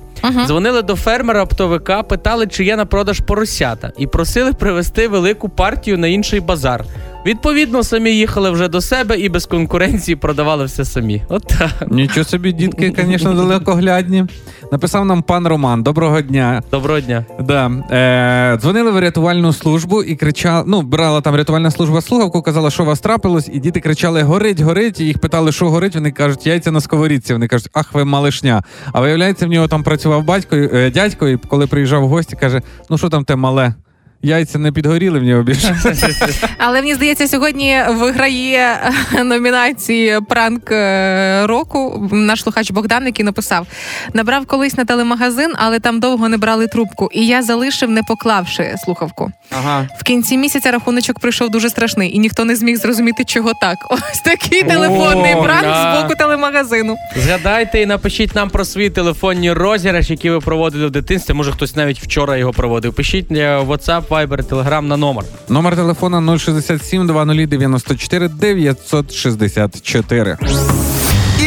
Дзвонили до фермера оптовика, питали, чи є на продаж поросята, і просили привезти велику партію на інший базар. Відповідно, самі їхали вже до себе і без конкуренції продавали все самі. От так. Нічого собі, дітки, звісно, далекоглядні. Написав нам пан Роман. Доброго дня. Доброго дня. Да. Е, дзвонили в рятувальну службу і кричали: ну, брала там рятувальна служба слухавку, казала, що у вас трапилось, і діти кричали: горить, горить. І їх питали, що горить. Вони кажуть, яйця на сковорідці. Вони кажуть, ах, ви малишня. А виявляється, в нього там працював батько, е, дядько, і коли приїжджав в гості, каже: ну що там те мале? Яйця не підгоріли в нього більше. (laughs) Але мені здається, сьогодні виграє е, номінації пранк е, року. Наш слухач Богдан, який написав: набрав колись на телемагазин, але там довго не брали трубку. І я залишив, не поклавши слухавку. Ага. В кінці місяця рахуночок прийшов дуже страшний, і ніхто не зміг зрозуміти, чого так. (laughs) Ось такий телефонний О, пранк да. з боку телемагазину. Згадайте і напишіть нам про свої телефонні розіграші, які ви проводили в дитинстві. Може, хтось навіть вчора його проводив. Пишіть е, в WhatsApp, Viber, Telegram на номер. Номер телефона 067 2094 964.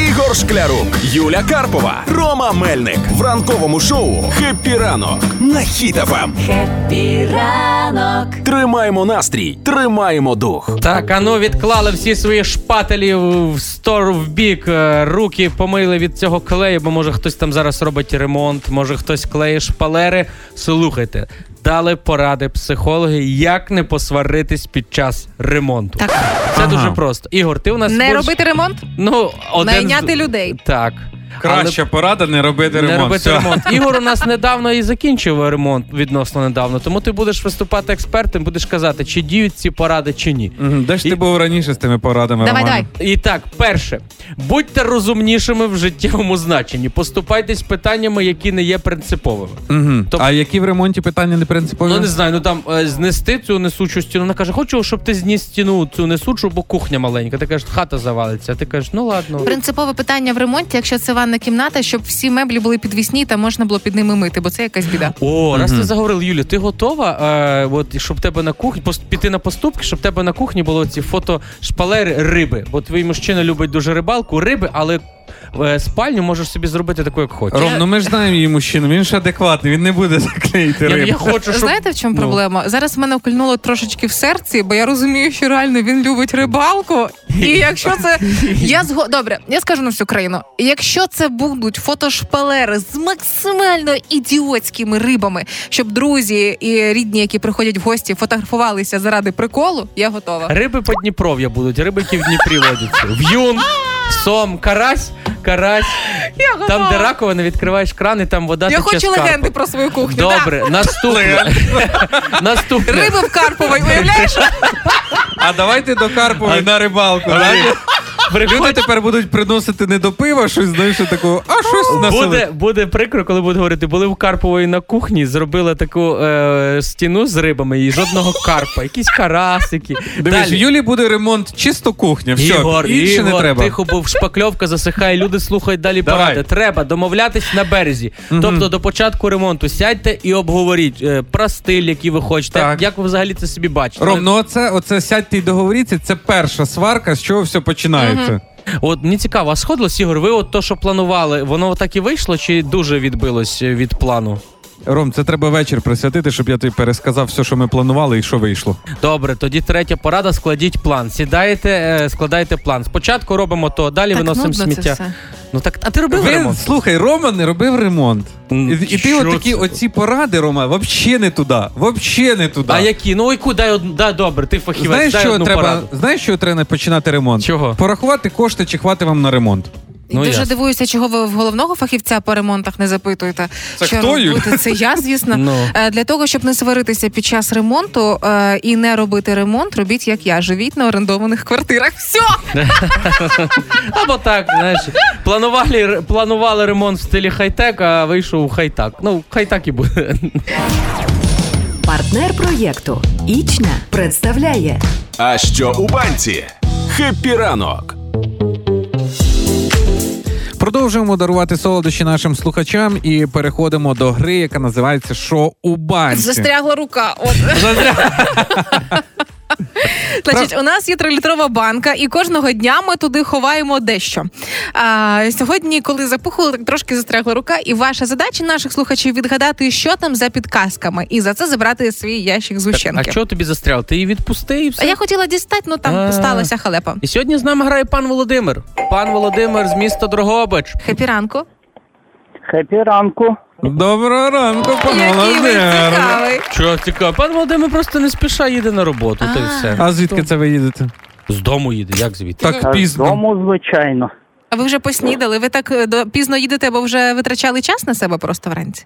Ігор Шклярук, Юля Карпова, Рома Мельник в ранковому шоу «Happy ранок» на Хіт FM. Happy ранок. Тримаємо настрій, тримаємо дух. Так, а ну відклали всі свої шпателі в в стор в бік, е, руки помили від цього клею, бо може хтось там зараз робить ремонт, може хтось клеє шпалери. Слухайте, дали поради психологи, як не посваритись під час ремонту. Так. Це Ага. дуже просто. Ігор, ти у нас Не будеш- робити ремонт, ну, один найняти з... людей. Так. Краща порада не робити ремонт. Не робити ремонт. (laughs) Ігор у нас недавно і закінчив ремонт відносно недавно. Тому ти будеш виступати експертом, будеш казати, чи діють ці поради, чи ні. Мгм, Де ж ти був раніше з тими порадами? Давай, Романе? давай. І так, перше, будьте розумнішими в життєвому значенні. Поступайтесь питаннями, які не є принциповими. Мгм. Тоб- А які в ремонті питання не принципові? Ну не знаю, ну там е, знести цю несучу стіну. Вона каже, хочу, щоб ти зніс стіну цю несучу, бо кухня маленька. Ти кажеш, хата завалиться. А ти кажеш, ну ладно. Принципове питання в ремонті, якщо це ванна кімната, щоб всі меблі були підвісні та можна було під ними мити, бо це якась біда. О, раз ти заговорив, Юлі, ти готова, е, от, щоб тебе на кухні пос- піти на поступки, щоб тебе на кухні було ці фото шпалери риби. Бо твій мужчина любить дуже рибалку, риби, але спальню можеш собі зробити таку, як хочеш. Ром, ну ми ж знаємо її мужчину, він ж адекватний, він не буде (laughs) заклеїти я, рибу. я хочу, щоб... Знаєте, в чому Ну. проблема? Зараз мене вкольнуло трошечки в серці, бо я розумію, що реально він любить рибалку. І якщо це (laughs) я зго... добре, я скажу на всю країну. Якщо це будуть фотошпалери з максимально ідіотськими рибами, щоб друзі і рідні, які приходять в гості, фотографувалися заради приколу, я готова. Риби по Дніпров'я будуть, риби, які в Дніпрі водяться. В'юн, сом, карась, карась. Я готова. Там, де раковина, відкриваєш кран, і там вода я тече хочу карпа. легенди про свою кухню. Добре, наступне. Да. (laughs) Наступне. Риби в Карповій, уявляєш? А давайте до Карпової на рибалку. да? Люди тепер будуть приносити не до пива щось, знаєш, такого, а щось на Буде, буде прикро, коли будуть говорити, були в Карпової на кухні, зробили таку е, стіну з рибами і жодного карпа, якісь карасики. Дивись, в Юлі буде ремонт чисто кухня. Все, Ігор, інше Ігор, не треба. тихо, бо шпакльовка засихає, люди слухають далі Давай. поради. Треба домовлятись на березі. Тобто до початку ремонту сядьте і обговоріть е, про стиль, який ви хочете. Так. Як ви взагалі це собі бачите? Ром, ну оце, оце сядьте і договоріться, це перша сварка, з чого все починається. От мені цікаво, а сходилось, Ігор, ви от то, що планували, воно так і вийшло, чи дуже відбилось е, від плану? Ром, це треба вечір присвятити, щоб я тобі пересказав все, що ми планували і що вийшло. Добре, тоді третя порада: складіть план. Сідаєте, е, складайте план. Спочатку робимо то, далі Так виносимо нудно це сміття. все. Ну так, а ти робив Ви, ремонт? слухай, Рома не робив ремонт. І, і ти що отакі це? оці поради, Рома, взагалі не туди. Взагалі не туди. А які? Ну яку дай одну. Да, добре, ти фахівець. Знаєш, дай що одну треба, пораду. знаєш, що треба починати ремонт? Чого? Порахувати кошти, чи хватить вам на ремонт. Ну, Дуже ясно. дивуюся, чого ви в головного фахівця по ремонтах не запитуєте. Це що хто, Юль? робити? Це я, звісно. (laughs) Ну. Е, Для того, щоб не сваритися під час ремонту е, і не робити ремонт, робіть як я. Живіть на орендованих квартирах. Все! (laughs) Або так, знаєш, планували, планували ремонт в стилі хай-тек, а вийшов хай-так. Ну, хай-так і буде. Партнер проєкту Ічна представляє А що у банці? Хеппі ранок. Продовжуємо дарувати солодощі нашим слухачам і переходимо до гри, яка називається Що у банці. Застрягла рука. От. (laughs) (laughs) Значить, у нас є трилітрова банка, і кожного дня ми туди ховаємо дещо. А, сьогодні, коли запухло, так трошки застрягла рука, і ваша задача наших слухачів відгадати, що там за підказками, і за це забрати свій ящик А згущенки. чого тобі застрял? Ти її відпусти і все. А я хотіла дістати, ну там А. сталася халепа. І сьогодні з нами грає пан Володимир. Пан Володимир з міста Дрогобич. Хепі ранку. Хепі ранку. Доброго ранку, пане Який ви Володимир. цікавий. Що цікаво? Пан Володимир просто не спіша їде на роботу. Та й все. А звідки це ви їдете? З дому їде, як звідти? Та Так з пізно. дому, звичайно. А ви вже поснідали? Ви так е, до пізно їдете, бо вже витрачали час на себе просто вранці?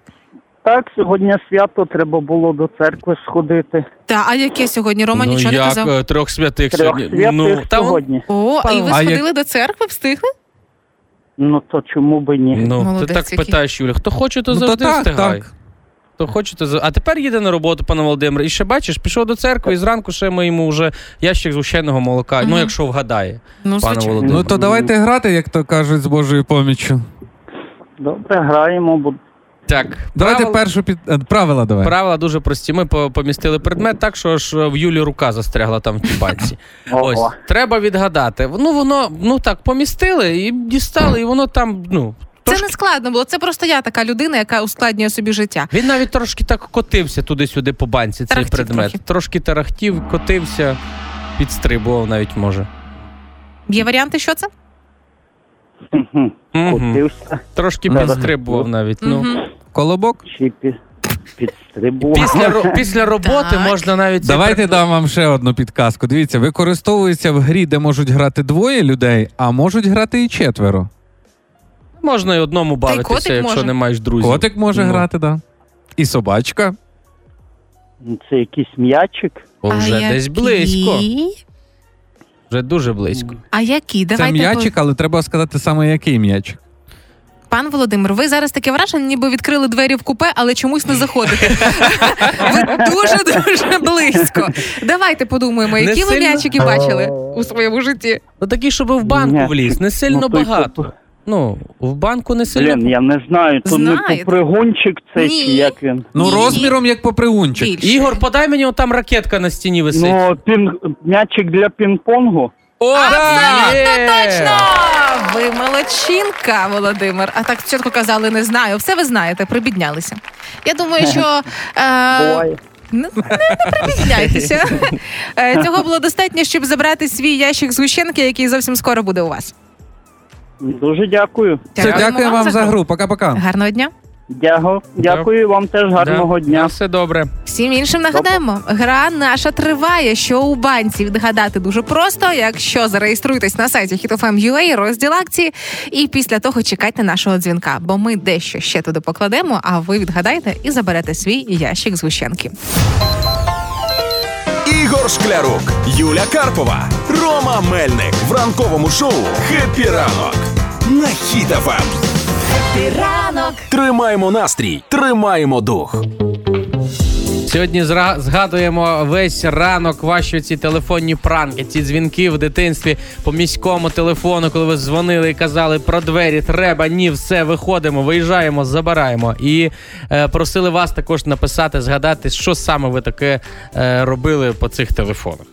Так, сьогодні свято, треба було до церкви сходити. Та а яке сьогодні? Рома ну, нічого не як казав. е, трьох святих Трьох сьогодні. святих ну, та, сьогодні. О, а і ви А як- сходили до церкви, встигли? Ну то чому би ні? Ну, ти так який. питаєш, Юля. Хто хоче, то Ну, то завжди так, встигає. так. Хто хоче, то А тепер їде на роботу, пане Володимир. І ще бачиш, пішов до церкви, і зранку ще ми йому вже ящик згущеного молока. Ну, Мгм. якщо вгадає, Ну, пане звичайно. Володимир. Ну то давайте грати, як то кажуть, з Божою поміччю. Добре, граємо, бо Так, Давайте правила, першу під е, правила давай. правила дуже прості. Ми помістили предмет так, що ж в Юлі рука застрягла там в тій банці. Ось треба відгадати. Ну воно ну так помістили і дістали, і воно там. Ну Це не складно було. Це просто я така людина, яка ускладнює собі життя. він навіть трошки так котився туди-сюди по банці. Цей Тарахтів предмет трохи. трошки тарахтів, котився, підстрибував навіть може. Є варіанти, що це? Котився Трошки Ну, підстрибував навіть. Ну Колобок? чи пі- підстрибував. після ро- (laughs) після роботи Так. можна навіть Давайте дам вам ще одну підказку. Дивіться, використовується в грі, де можуть грати двоє людей, а можуть грати і четверо. можна і одному котик бавитися, якщо може. не маєш друзів. Котик може Ну. грати, да. І собачка. Це якийсь м'ячик. О, вже а десь близько. Вже дуже близько. А які? Це м'ячик, але треба сказати саме який м'ячик. Пан Володимир, ви зараз таке враження, ніби відкрили двері в купе, але чомусь не заходите. Ви дуже дуже близько. Давайте подумаємо, які ви м'ячики бачили у своєму житті. Ну такі, щоб в банку вліз, не сильно Ну, багато. Ну, в банку не сильно. Блін, я не знаю, то не Знаєте. попригунчик це Ні. чи як він. Ну, Ні. розміром як попригунчик. Більше. Ігор, подай мені там ракетка на стіні висить. Ну, пін... м'ячик для пінг-понгу. О, Абсолютно є! точно! Ви молодчинка, Володимир. А так спочатку казали, не знаю. Все ви знаєте, прибіднялися. Я думаю, що. (laughs) Е, Буває. не, не, не прибідняйтеся. (laughs) Е, Цього було достатньо, щоб забрати свій ящик згущенки, який зовсім скоро буде у вас. Дуже дякую. Все, дякую вам за гру. Пока-пока. Гарного дня. Дякую. Дякую вам теж гарного Да, дня. Все добре. Всім іншим нагадаємо, гра наша триває. Що у банці відгадати дуже просто. Якщо зареєструєтесь на сайті HitFM.ua, розділ акції, і після того чекайте нашого дзвінка, бо ми дещо ще туди покладемо. А ви відгадаєте і заберете свій ящик згущенки. Ігор Шклярук, Юля Карпова, Рома Мельник в ранковому шоу «Happy ранок» на Хіт FM. Ранок Тримаємо настрій, тримаємо дух. Сьогодні зра- згадуємо весь ранок ваші ці телефонні пранки, ці дзвінки в дитинстві по міському телефону, коли ви дзвонили і казали про двері, треба, ні, все, виходимо, виїжджаємо, забираємо. І е, просили вас також написати, згадати, що саме ви таке е, робили по цих телефонах.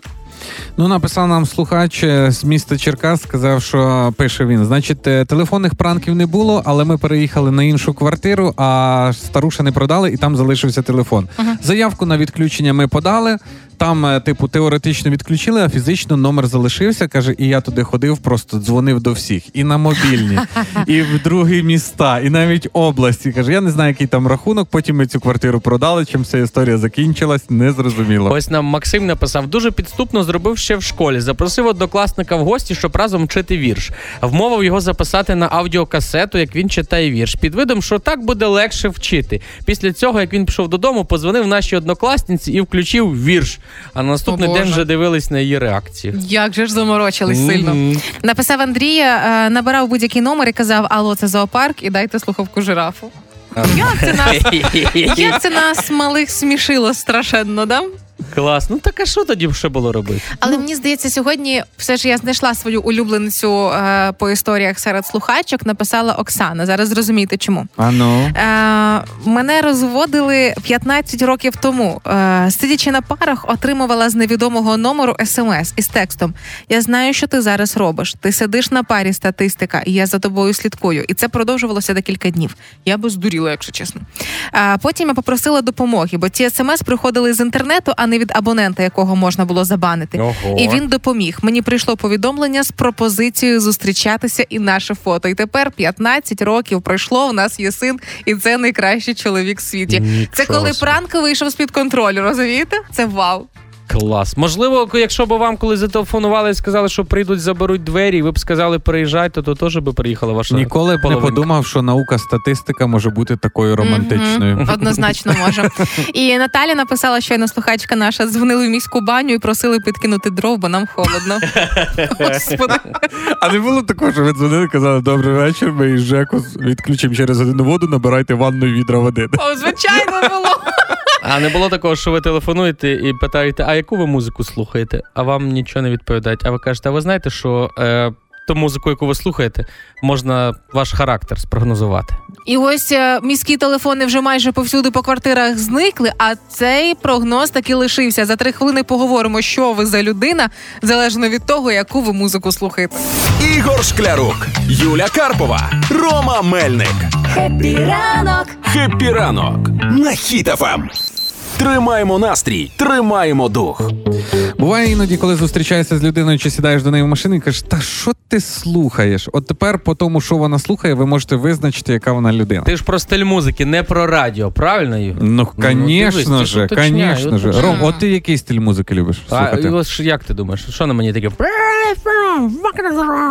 Ну, написав нам слухач е, з міста Черкас, сказав, що пише він. Значить, е, телефонних пранків не було, але ми переїхали на іншу квартиру, а старуша не продали, і там залишився телефон. Заявку на відключення ми подали. Там, е, типу, теоретично відключили, а фізично номер залишився. каже, і я туди ходив, просто дзвонив до всіх. І на мобільні, і в другі міста, і навіть області. Каже, я не знаю, який там рахунок. Потім ми цю квартиру продали. Чим вся історія закінчилась, не зрозуміло. Ось нам Максим написав, дуже підступно зробив ще в школі. Запросив однокласника в гості, щоб разом вчити вірш. Вмовив його записати на аудіокасету, як він читає вірш. Під видом, що так буде легше вчити. Після цього, як він пішов додому, позвонив нашій однокласниці і включив вірш. А на наступний О, день вже дивились на її реакцію. Як же ж заморочились сильно. Написав Андрія, е, набирав будь-який номер і казав: Алло, це зоопарк, і дайте слухавку жирафу. Як це нас? (laughs) Як це нас малих смішило страшенно, да? Клас. Ну так а що тоді ще було робити? Але мені здається, сьогодні все ж я знайшла свою улюбленицю е, по історіях серед слухачок. Написала Оксана. Зараз зрозумієте чому. А ну. Е, мене розводили 15 років тому. Е, сидячи на парах, отримувала з невідомого номеру смс із текстом: Я знаю, що ти зараз робиш. Ти сидиш на парі статистика, і я за тобою слідкую. І це продовжувалося декілька днів. Я би здуріла, якщо чесно. Е, потім я попросила допомоги, бо ці смс приходили з інтернету, а не від абонента, якого можна було забанити. Ого. І він допоміг. Мені прийшло повідомлення з пропозицією зустрічатися і наше фото. І тепер 15 років пройшло. У нас є син, і це найкращий чоловік в світі. Нічого Це коли пранк вийшов з під контролю. Розумієте? Це вау. Клас. Можливо, якщо б вам коли зателефонували і сказали, що прийдуть, заберуть двері, і ви б сказали, приїжджайте, то теж би приїхала ваша. Ніколи б не половинка. подумав, що наука статистика може бути такою романтичною. Мгм, (laughs) Однозначно може. І Наталя написала, щойно слухачка наша дзвонили в міську баню і просили підкинути дров, бо нам холодно. (laughs) Господи. А не було такого, що ви дзвонили, казали, добрий вечір, ми із Жеку відключимо через годину воду, набирайте ванну і відра води. О, звичайно було. А не було такого, що ви телефонуєте і питаєте, а яку ви музику слухаєте? А вам нічого не відповідають. А ви кажете, а ви знаєте, що е, ту музику, яку ви слухаєте, можна ваш характер спрогнозувати. І ось е, міські телефони вже майже повсюди по квартирах зникли, а цей прогноз таки лишився. За три хвилини поговоримо, що ви за людина, залежно від того, яку ви музику слухаєте. Ігор Шклярук, Юля Карпова, Рома Мельник. Happy ранок! Happy ранок на Хіт FM. Тримаємо настрій, тримаємо дух. Буває іноді, коли зустрічаєшся з людиною чи сідаєш до неї в машину і кажеш, та що ти слухаєш? От тепер по тому, що вона слухає, ви можете визначити, яка вона людина. Ти ж про стиль музики, не про радіо, правильно, Ігор? Ну, звісно ти ж, ж звісно ж. Ром, от ти який стиль музики любиш А слухати? ось як ти думаєш, що на мені таке?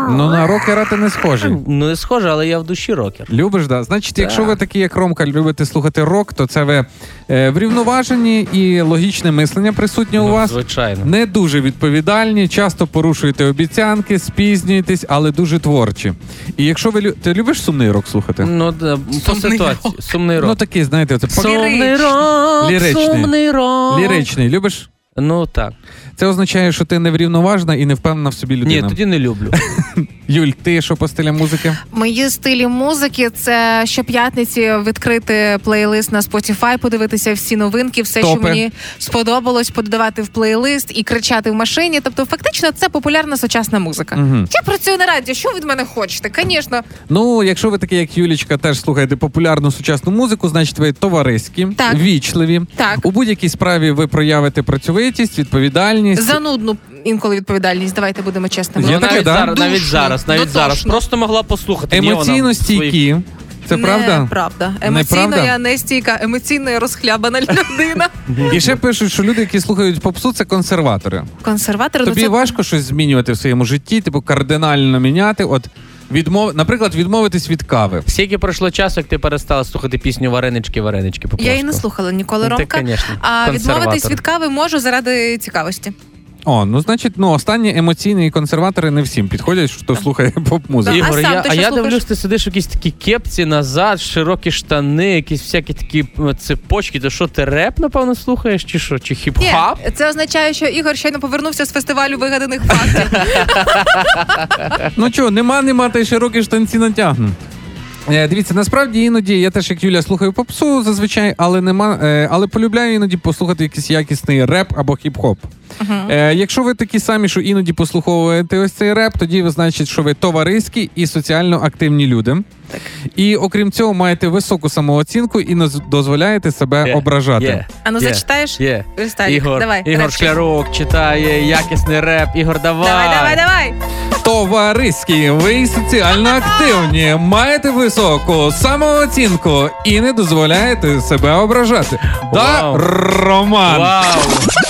Ну, на рокера ти не схожий. Ну не схоже, але я в душі рокер. Любиш, да? Значить, Так. якщо ви такі, як Ромка, любите слухати рок, то це ви е, врівноважені і логічне мислення присутнє у Ну, вас. Звичайно. Не дуже відповідальні, часто порушуєте обіцянки, спізнюєтесь, але дуже творчі. І якщо ви ти любиш сумний рок слухати? Ну, да, по Сумний ситуації. Сумний Ну такий, знаєте, це Сумний рок, Ліричний. сумний рок. ліричний. Любиш? Ну так. Це означає, що ти неврівноважна і не впевнена в собі Ні, тоді не люблю. (laughs) Юль, ти що по стилям музики? Мої стилі музики це щоп'ятниці відкрити плейлист на Spotify, подивитися всі новинки, все, що мені сподобалось, подавати в плейлист і кричати в машині. Тобто, фактично, це популярна сучасна музика. Мгм. Я працюю на радіо. Що ви від мене хочете? Звісно, Ну, якщо ви такі, як Юлічка, теж слухаєте популярну сучасну музику, значить ви товариські, Так. вічливі. Так. У будь-якій справі ви проявите працьовитість, відповідальність. Занудну інколи відповідальність. Давайте будемо чесними. Є Ну, таке, навіть, да? зараз, навіть зараз, навіть дотошно. зараз. Просто могла послухати. Вона Емоційно стійкі. Це правда? Неправда. Емоційно Неправда? я не стійка, емоційно я розхлябана (laughs) людина. І ще пишуть, що люди, які слухають попсу, це консерватори. Консерватори ну, Тобі це важко щось змінювати в своєму житті, типу кардинально міняти. От відмов, наприклад, відмовитись від кави. Скільки пройшло часу, як ти перестала слухати пісню Варенички, Варенички по я її не слухала ніколи Ну, ти, Ромка. конечно, а консерватор. відмовитись від кави можу заради цікавості. О, ну значить, ну останні емоційні консерватори не всім підходять, хто слухає поп-музику. Да. А сам я, ти а що я слухаєш? дивлюсь, ти сидиш в якісь такі кепці назад, широкі штани, якісь всякі такі цепочки. То що ти реп, напевно, слухаєш, чи що? Чи хіп-хап? це означає, що Ігор щойно повернувся з фестивалю вигаданих фактів. (laughs) Ну чого, нема, нема, та й широкі штанці натягну. Е, дивіться, насправді іноді я теж як Юля слухаю попсу зазвичай, але нема, е, але полюбляю іноді послухати якийсь якісний реп або хіп-хоп. Е, якщо ви такі самі, що іноді послуховуєте ось цей реп, тоді ви значить, що ви товариські і соціально активні люди. І окрім цього, маєте високу самооцінку і не дозволяєте себе Є, ображати. Є, А ну є, зачитаєш? Є. Ігор, давай, Ігор. Шклярук читає якісний реп. Ігор, давай. Давай, давай, давай. Товариські, ви соціально активні, маєте високу самооцінку і не дозволяєте себе ображати. Да, Роман. Вау!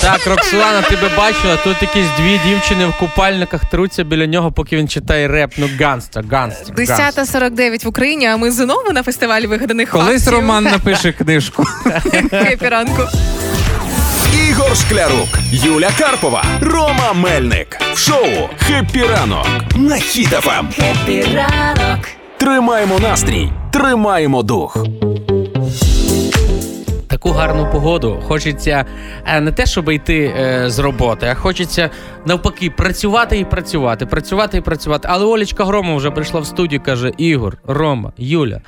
Так, Роксолана, ти би бачила, тут якісь дві дівчини в купальниках труться біля нього, поки він читає реп. Ну, ганстер, ганстер. 10.49 в Україні, а ми знову на фестивалі вигаданих Колись фактів. Роман напише книжку. Ранку. Ігор Шклярук, Юля Карпова, Рома Мельник. В шоу «Happy ранок» на Хіт FM. Happy ранок! Тримаємо настрій, тримаємо дух. Таку гарну погоду. Хочеться е, не те, щоб йти е, з роботи, а хочеться навпаки працювати і працювати, працювати і працювати. Але Олічка Громова вже прийшла в студію, каже: Ігор, Рома, Юля.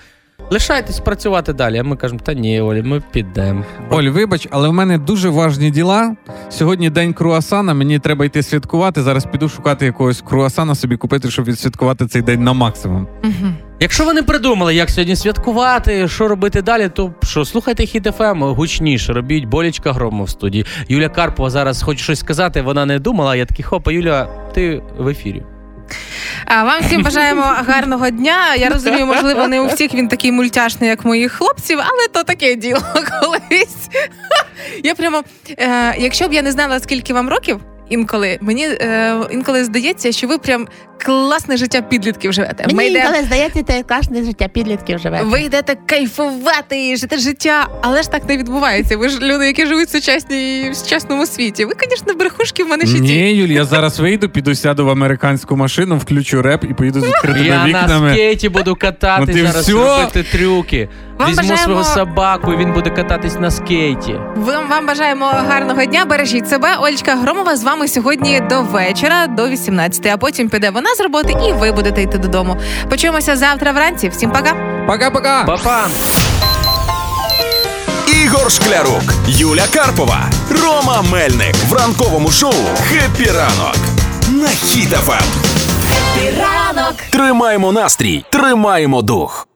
Лишайтесь працювати далі. А ми кажемо, та ні, Олі, ми підемо. Оль, вибач, але в мене дуже важні діла. Сьогодні день круасана. Мені треба йти святкувати. Зараз піду шукати якогось круасана собі купити, щоб відсвяткувати цей день на максимум. Якщо ви не придумали, як сьогодні святкувати, що робити далі, то що слухайте Хіт FM гучніше, робіть бо Олічка Громова в студії. Юля Карпова зараз хоче щось сказати, вона не думала. Я такий хопа, Юля, ти в ефірі. А вам всім бажаємо гарного дня. Я розумію, можливо, не у всіх він такий мультяшний, як моїх хлопців, але то таке діло (laughs) колись. Я прямо, е, якщо б я не знала, скільки вам років. Інколи мені е, інколи здається, що ви прям класне життя підлітків живете. Ми Мені йдемо- інколи здається, те кожне життя підлітків живе. ви йдете кайфувати і жити життя, але ж так не відбувається. Ви ж люди, які живуть в сучасній в сучасному світі. Ви, звісно, брехушки в мене ще ті. Ні, Юль, я зараз вийду, піду сяду в американську машину, включу реп і поїду з відкритими Я на вікнами. скейті буду кататись Ну всьо? робити трюки. Вам Візьму бажаємо- свого собаку, і він буде кататись на скейті. Вам, вам бажаємо гарного дня. Бережіть себе. Олечка Громова з вами сьогодні до вечора, до 18, а потім піде вона з роботи, і ви будете йти додому. Почуємося завтра вранці. Всім пока. Пока-пока! Па-па! Ігор Шклярук, Юля Карпова, Рома Мельник в ранковому шоу «Happy ранок» на Хіт FM. Ранок Тримаємо настрій, тримаємо дух.